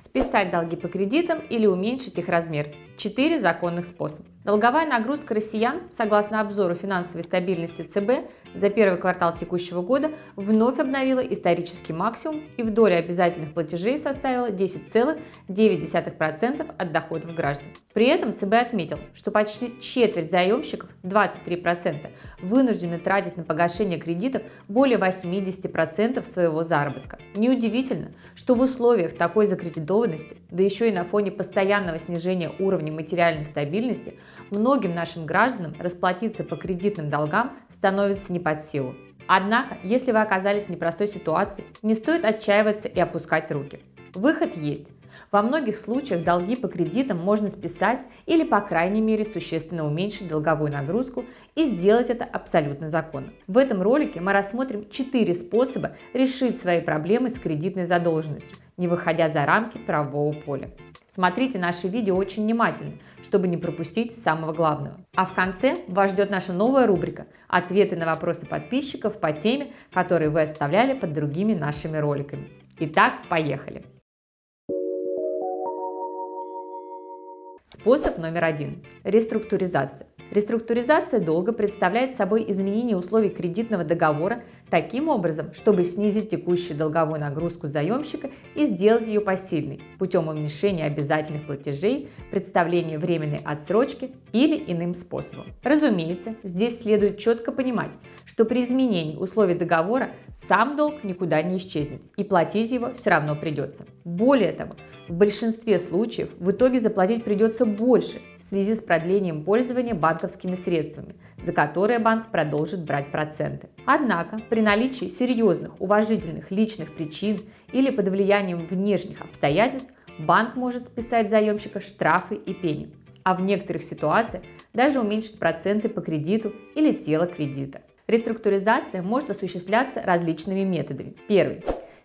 Списать долги по кредитам или уменьшить их размер. Четыре законных способа. Долговая нагрузка россиян, согласно обзору финансовой стабильности ЦБ, за первый квартал текущего года вновь обновила исторический максимум и в доле обязательных платежей составила 10,9% от доходов граждан. При этом ЦБ отметил, что почти четверть заемщиков, 23%, вынуждены тратить на погашение кредитов более 80% своего заработка. Неудивительно, что в условиях такой закредитованности, да еще и на фоне постоянного снижения уровня материальной стабильности, многим нашим гражданам расплатиться по кредитным долгам становится не под силу. Однако, если вы оказались в непростой ситуации, не стоит отчаиваться и опускать руки. Выход есть. Во многих случаях долги по кредитам можно списать или, по крайней мере, существенно уменьшить долговую нагрузку и сделать это абсолютно законно. В этом ролике мы рассмотрим 4 способа решить свои проблемы с кредитной задолженностью, не выходя за рамки правового поля. Смотрите наши видео очень внимательно, чтобы не пропустить самого главного. А в конце вас ждет наша новая рубрика «Ответы на вопросы подписчиков по теме, которые вы оставляли под другими нашими роликами». Итак, поехали! Способ номер один – реструктуризация. Реструктуризация долга представляет собой изменение условий кредитного договора таким образом, чтобы снизить текущую долговую нагрузку заемщика и сделать ее посильной путем уменьшения обязательных платежей, представления временной отсрочки или иным способом. Разумеется, здесь следует четко понимать, что при изменении условий договора сам долг никуда не исчезнет и платить его все равно придется. Более того, в большинстве случаев в итоге заплатить придется больше в связи с продлением пользования банковскими средствами, за которые банк продолжит брать проценты. Однако при наличии серьезных уважительных личных причин или под влиянием внешних обстоятельств банк может списать заемщика штрафы и пени, а в некоторых ситуациях даже уменьшить проценты по кредиту или тело кредита. Реструктуризация может осуществляться различными методами. Первый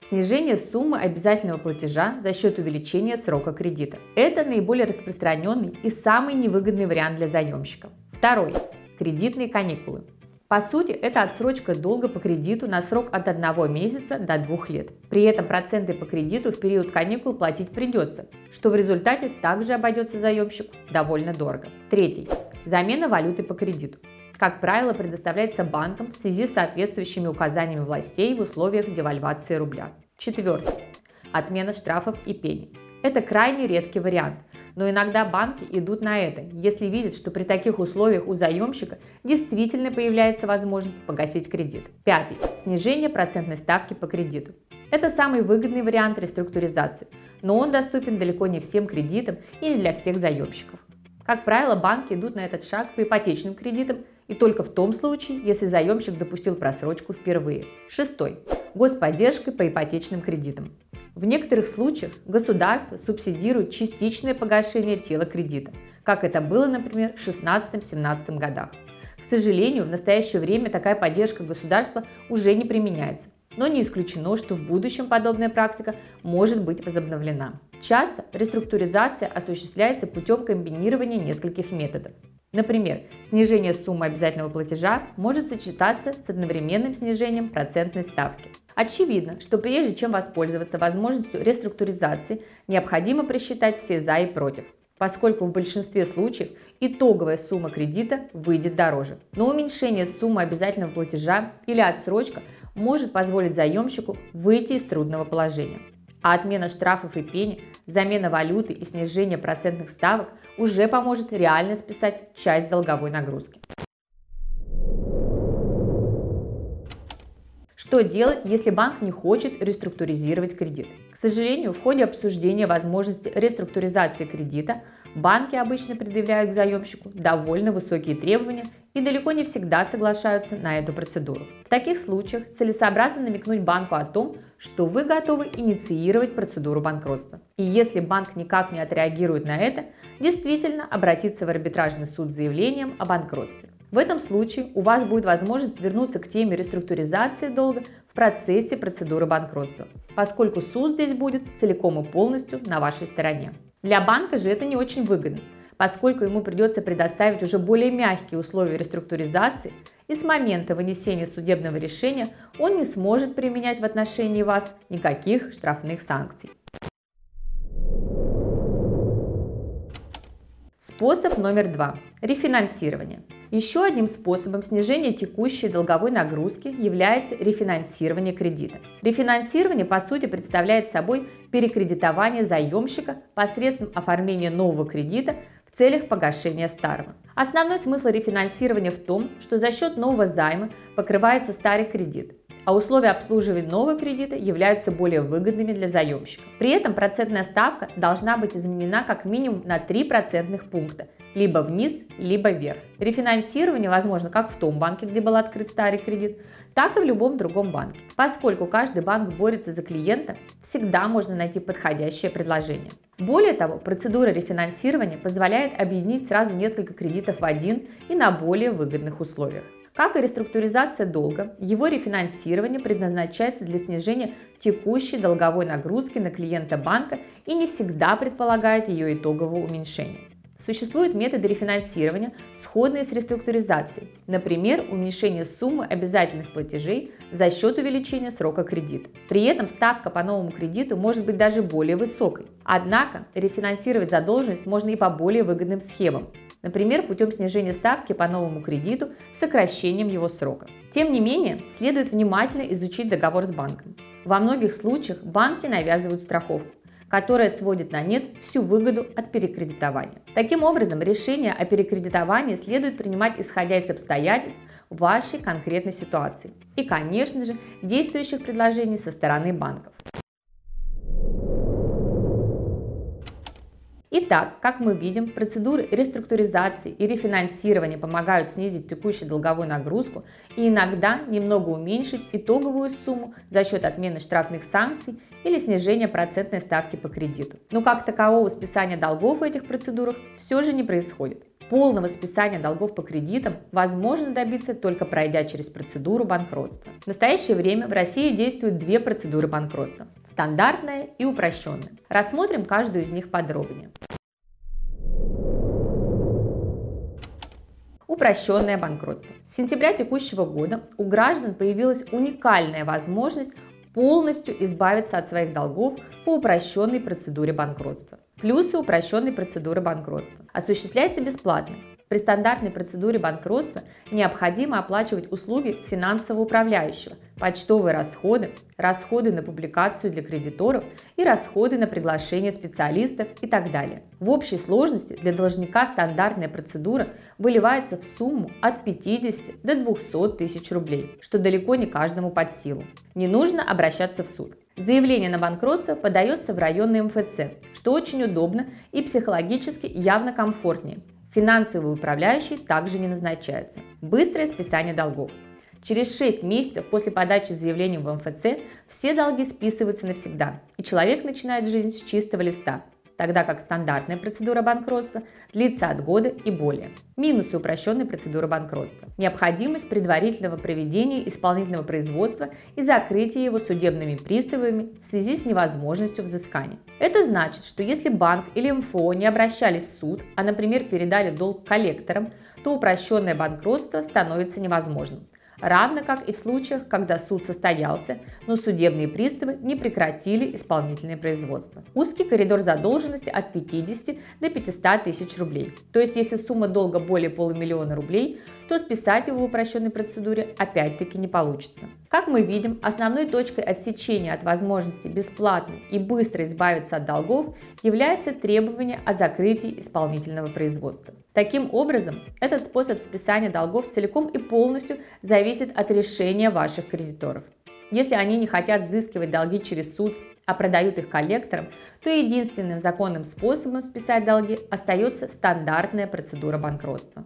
Снижение суммы обязательного платежа за счет увеличения срока кредита. Это наиболее распространенный и самый невыгодный вариант для заемщика. Второй. Кредитные каникулы. По сути, это отсрочка долга по кредиту на срок от 1 месяца до 2 лет. При этом проценты по кредиту в период каникул платить придется, что в результате также обойдется заемщику довольно дорого. Третий. Замена валюты по кредиту как правило, предоставляется банкам в связи с соответствующими указаниями властей в условиях девальвации рубля. Четвертое. Отмена штрафов и пени. Это крайне редкий вариант, но иногда банки идут на это, если видят, что при таких условиях у заемщика действительно появляется возможность погасить кредит. Пятый. Снижение процентной ставки по кредиту. Это самый выгодный вариант реструктуризации, но он доступен далеко не всем кредитам и не для всех заемщиков. Как правило, банки идут на этот шаг по ипотечным кредитам и только в том случае, если заемщик допустил просрочку впервые. Шестой. Господдержкой по ипотечным кредитам. В некоторых случаях государство субсидирует частичное погашение тела кредита, как это было, например, в 16-17 годах. К сожалению, в настоящее время такая поддержка государства уже не применяется, но не исключено, что в будущем подобная практика может быть возобновлена. Часто реструктуризация осуществляется путем комбинирования нескольких методов. Например, снижение суммы обязательного платежа может сочетаться с одновременным снижением процентной ставки. Очевидно, что прежде чем воспользоваться возможностью реструктуризации, необходимо просчитать все «за» и «против», поскольку в большинстве случаев итоговая сумма кредита выйдет дороже. Но уменьшение суммы обязательного платежа или отсрочка может позволить заемщику выйти из трудного положения. А отмена штрафов и пени, замена валюты и снижение процентных ставок уже поможет реально списать часть долговой нагрузки. Что делать, если банк не хочет реструктуризировать кредит? К сожалению, в ходе обсуждения возможности реструктуризации кредита банки обычно предъявляют к заемщику довольно высокие требования и далеко не всегда соглашаются на эту процедуру. В таких случаях целесообразно намекнуть банку о том, что вы готовы инициировать процедуру банкротства. И если банк никак не отреагирует на это, действительно обратиться в арбитражный суд с заявлением о банкротстве. В этом случае у вас будет возможность вернуться к теме реструктуризации долга в процессе процедуры банкротства, поскольку суд здесь будет целиком и полностью на вашей стороне. Для банка же это не очень выгодно, поскольку ему придется предоставить уже более мягкие условия реструктуризации, и с момента вынесения судебного решения он не сможет применять в отношении вас никаких штрафных санкций. Способ номер два – рефинансирование. Еще одним способом снижения текущей долговой нагрузки является рефинансирование кредита. Рефинансирование, по сути, представляет собой перекредитование заемщика посредством оформления нового кредита целях погашения старого. Основной смысл рефинансирования в том, что за счет нового займа покрывается старый кредит, а условия обслуживания нового кредита являются более выгодными для заемщика. При этом процентная ставка должна быть изменена как минимум на 3 процентных пункта, либо вниз, либо вверх. Рефинансирование возможно как в том банке, где был открыт старый кредит, так и в любом другом банке. Поскольку каждый банк борется за клиента, всегда можно найти подходящее предложение. Более того, процедура рефинансирования позволяет объединить сразу несколько кредитов в один и на более выгодных условиях. Как и реструктуризация долга, его рефинансирование предназначается для снижения текущей долговой нагрузки на клиента банка и не всегда предполагает ее итогового уменьшения. Существуют методы рефинансирования, сходные с реструктуризацией, например, уменьшение суммы обязательных платежей за счет увеличения срока кредита. При этом ставка по новому кредиту может быть даже более высокой. Однако рефинансировать задолженность можно и по более выгодным схемам, например, путем снижения ставки по новому кредиту с сокращением его срока. Тем не менее, следует внимательно изучить договор с банком. Во многих случаях банки навязывают страховку, которая сводит на нет всю выгоду от перекредитования. Таким образом, решение о перекредитовании следует принимать исходя из обстоятельств вашей конкретной ситуации и, конечно же, действующих предложений со стороны банков. Итак, как мы видим, процедуры реструктуризации и рефинансирования помогают снизить текущую долговую нагрузку и иногда немного уменьшить итоговую сумму за счет отмены штрафных санкций или снижения процентной ставки по кредиту. Но как такового списания долгов в этих процедурах все же не происходит. Полного списания долгов по кредитам возможно добиться только пройдя через процедуру банкротства. В настоящее время в России действуют две процедуры банкротства – стандартная и упрощенная. Рассмотрим каждую из них подробнее. Упрощенное банкротство. С сентября текущего года у граждан появилась уникальная возможность полностью избавиться от своих долгов по упрощенной процедуре банкротства. Плюсы упрощенной процедуры банкротства. Осуществляется бесплатно. При стандартной процедуре банкротства необходимо оплачивать услуги финансового управляющего, почтовые расходы, расходы на публикацию для кредиторов и расходы на приглашение специалистов и так далее. В общей сложности для должника стандартная процедура выливается в сумму от 50 до 200 тысяч рублей, что далеко не каждому под силу. Не нужно обращаться в суд. Заявление на банкротство подается в районный МФЦ, что очень удобно и психологически явно комфортнее, Финансовый управляющий также не назначается. Быстрое списание долгов. Через 6 месяцев после подачи заявления в МФЦ все долги списываются навсегда, и человек начинает жизнь с чистого листа, тогда как стандартная процедура банкротства длится от года и более. Минусы упрощенной процедуры банкротства. Необходимость предварительного проведения исполнительного производства и закрытия его судебными приставами в связи с невозможностью взыскания. Это значит, что если банк или МФО не обращались в суд, а, например, передали долг коллекторам, то упрощенное банкротство становится невозможным равно как и в случаях, когда суд состоялся, но судебные приставы не прекратили исполнительное производство. Узкий коридор задолженности от 50 до 500 тысяч рублей. То есть, если сумма долга более полумиллиона рублей, то списать его в упрощенной процедуре опять-таки не получится. Как мы видим, основной точкой отсечения от возможности бесплатно и быстро избавиться от долгов является требование о закрытии исполнительного производства. Таким образом, этот способ списания долгов целиком и полностью зависит от решения ваших кредиторов. Если они не хотят взыскивать долги через суд, а продают их коллекторам, то единственным законным способом списать долги остается стандартная процедура банкротства.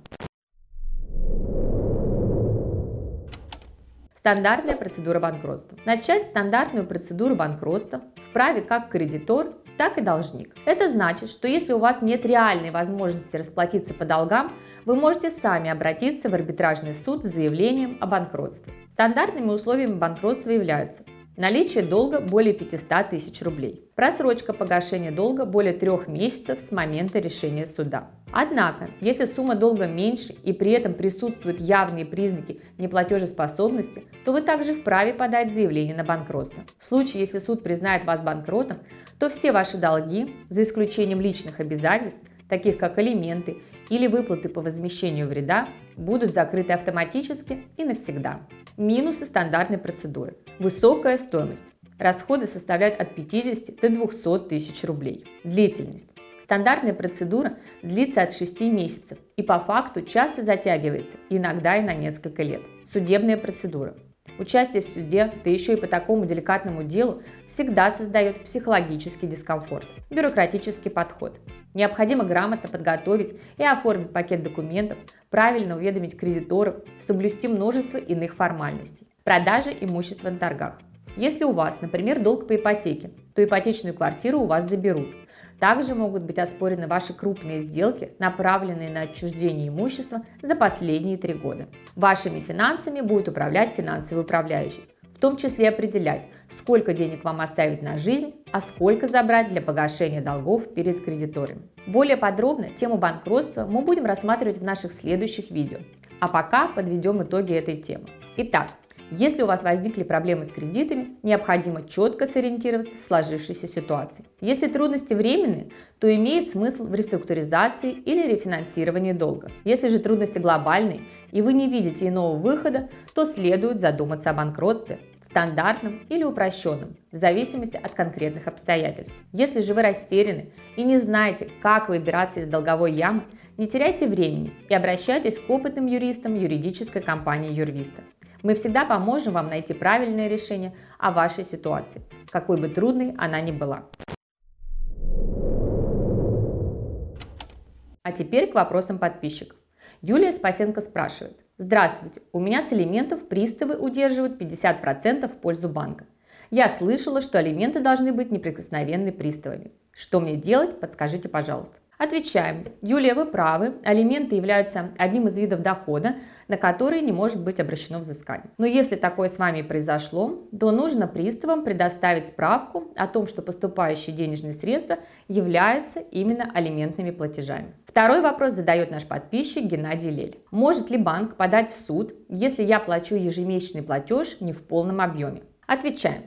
Стандартная процедура банкротства. Начать стандартную процедуру банкротства вправе как кредитор, так и должник. Это значит, что если у вас нет реальной возможности расплатиться по долгам, вы можете сами обратиться в арбитражный суд с заявлением о банкротстве. Стандартными условиями банкротства являются Наличие долга более 500 тысяч рублей. Просрочка погашения долга более трех месяцев с момента решения суда. Однако, если сумма долга меньше и при этом присутствуют явные признаки неплатежеспособности, то вы также вправе подать заявление на банкротство. В случае, если суд признает вас банкротом, то все ваши долги, за исключением личных обязательств, таких как алименты или выплаты по возмещению вреда, будут закрыты автоматически и навсегда. Минусы стандартной процедуры. Высокая стоимость. Расходы составляют от 50 до 200 тысяч рублей. Длительность. Стандартная процедура длится от 6 месяцев и по факту часто затягивается, иногда и на несколько лет. Судебная процедура. Участие в суде, да еще и по такому деликатному делу, всегда создает психологический дискомфорт. Бюрократический подход. Необходимо грамотно подготовить и оформить пакет документов, правильно уведомить кредиторов, соблюсти множество иных формальностей. Продажа имущества на торгах. Если у вас, например, долг по ипотеке, то ипотечную квартиру у вас заберут. Также могут быть оспорены ваши крупные сделки, направленные на отчуждение имущества за последние три года. Вашими финансами будет управлять финансовый управляющий, в том числе определять, сколько денег вам оставить на жизнь, а сколько забрать для погашения долгов перед кредиторами. Более подробно тему банкротства мы будем рассматривать в наших следующих видео. А пока подведем итоги этой темы. Итак, если у вас возникли проблемы с кредитами, необходимо четко сориентироваться в сложившейся ситуации. Если трудности временные, то имеет смысл в реструктуризации или рефинансировании долга. Если же трудности глобальные и вы не видите иного выхода, то следует задуматься о банкротстве, стандартном или упрощенном, в зависимости от конкретных обстоятельств. Если же вы растеряны и не знаете, как выбираться из долговой ямы, не теряйте времени и обращайтесь к опытным юристам юридической компании Юрвиста. Мы всегда поможем вам найти правильное решение о вашей ситуации, какой бы трудной она ни была. А теперь к вопросам подписчиков. Юлия Спасенко спрашивает. Здравствуйте, у меня с алиментов приставы удерживают 50% в пользу банка. Я слышала, что алименты должны быть неприкосновенны приставами. Что мне делать, подскажите, пожалуйста. Отвечаем. Юлия, вы правы. Алименты являются одним из видов дохода, на который не может быть обращено взыскание. Но если такое с вами произошло, то нужно приставам предоставить справку о том, что поступающие денежные средства являются именно алиментными платежами. Второй вопрос задает наш подписчик Геннадий Лель. Может ли банк подать в суд, если я плачу ежемесячный платеж не в полном объеме? Отвечаем.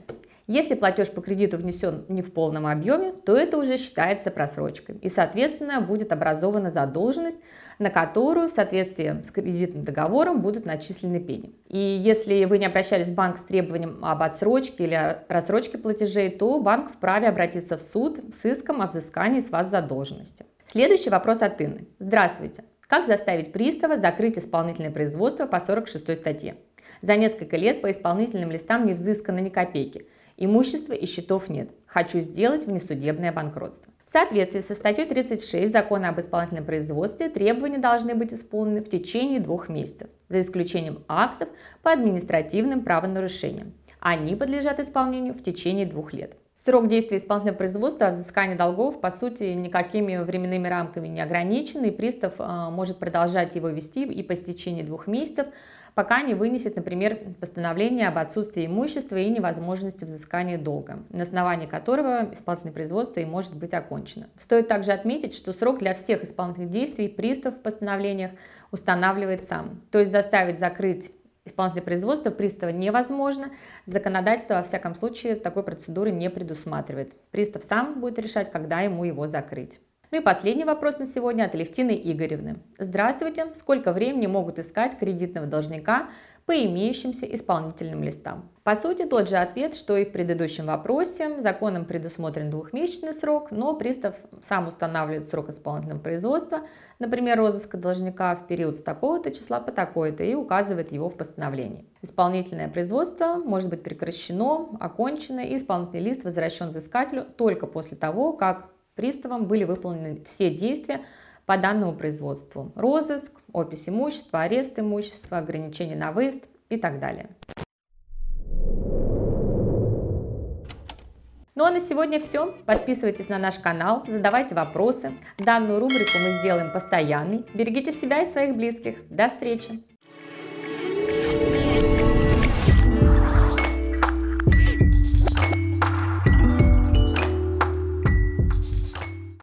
Если платеж по кредиту внесен не в полном объеме, то это уже считается просрочкой и, соответственно, будет образована задолженность, на которую в соответствии с кредитным договором будут начислены пени. И если вы не обращались в банк с требованием об отсрочке или рассрочке платежей, то банк вправе обратиться в суд с иском о взыскании с вас задолженности. Следующий вопрос от Инны. Здравствуйте. Как заставить пристава закрыть исполнительное производство по 46 статье? За несколько лет по исполнительным листам не взыскано ни копейки – Имущества и счетов нет. Хочу сделать внесудебное банкротство. В соответствии со статьей 36 Закона об исполнительном производстве требования должны быть исполнены в течение двух месяцев, за исключением актов по административным правонарушениям. Они подлежат исполнению в течение двух лет. Срок действия исполнительного производства о взыскании долгов, по сути, никакими временными рамками не ограничен, и пристав э, может продолжать его вести и по истечении двух месяцев, пока не вынесет, например, постановление об отсутствии имущества и невозможности взыскания долга, на основании которого исполнительное производство и может быть окончено. Стоит также отметить, что срок для всех исполнительных действий пристав в постановлениях устанавливает сам. То есть заставить закрыть исполнительное производство пристава невозможно. Законодательство, во всяком случае, такой процедуры не предусматривает. Пристав сам будет решать, когда ему его закрыть. Ну и последний вопрос на сегодня от Левтины Игоревны. Здравствуйте! Сколько времени могут искать кредитного должника по имеющимся исполнительным листам? По сути, тот же ответ, что и в предыдущем вопросе. Законом предусмотрен двухмесячный срок, но пристав сам устанавливает срок исполнительного производства, например, розыска должника в период с такого-то числа по такой-то и указывает его в постановлении. Исполнительное производство может быть прекращено, окончено и исполнительный лист возвращен взыскателю только после того, как приставом были выполнены все действия по данному производству. Розыск, опись имущества, арест имущества, ограничение на выезд и так далее. Ну а на сегодня все. Подписывайтесь на наш канал, задавайте вопросы. Данную рубрику мы сделаем постоянной. Берегите себя и своих близких. До встречи!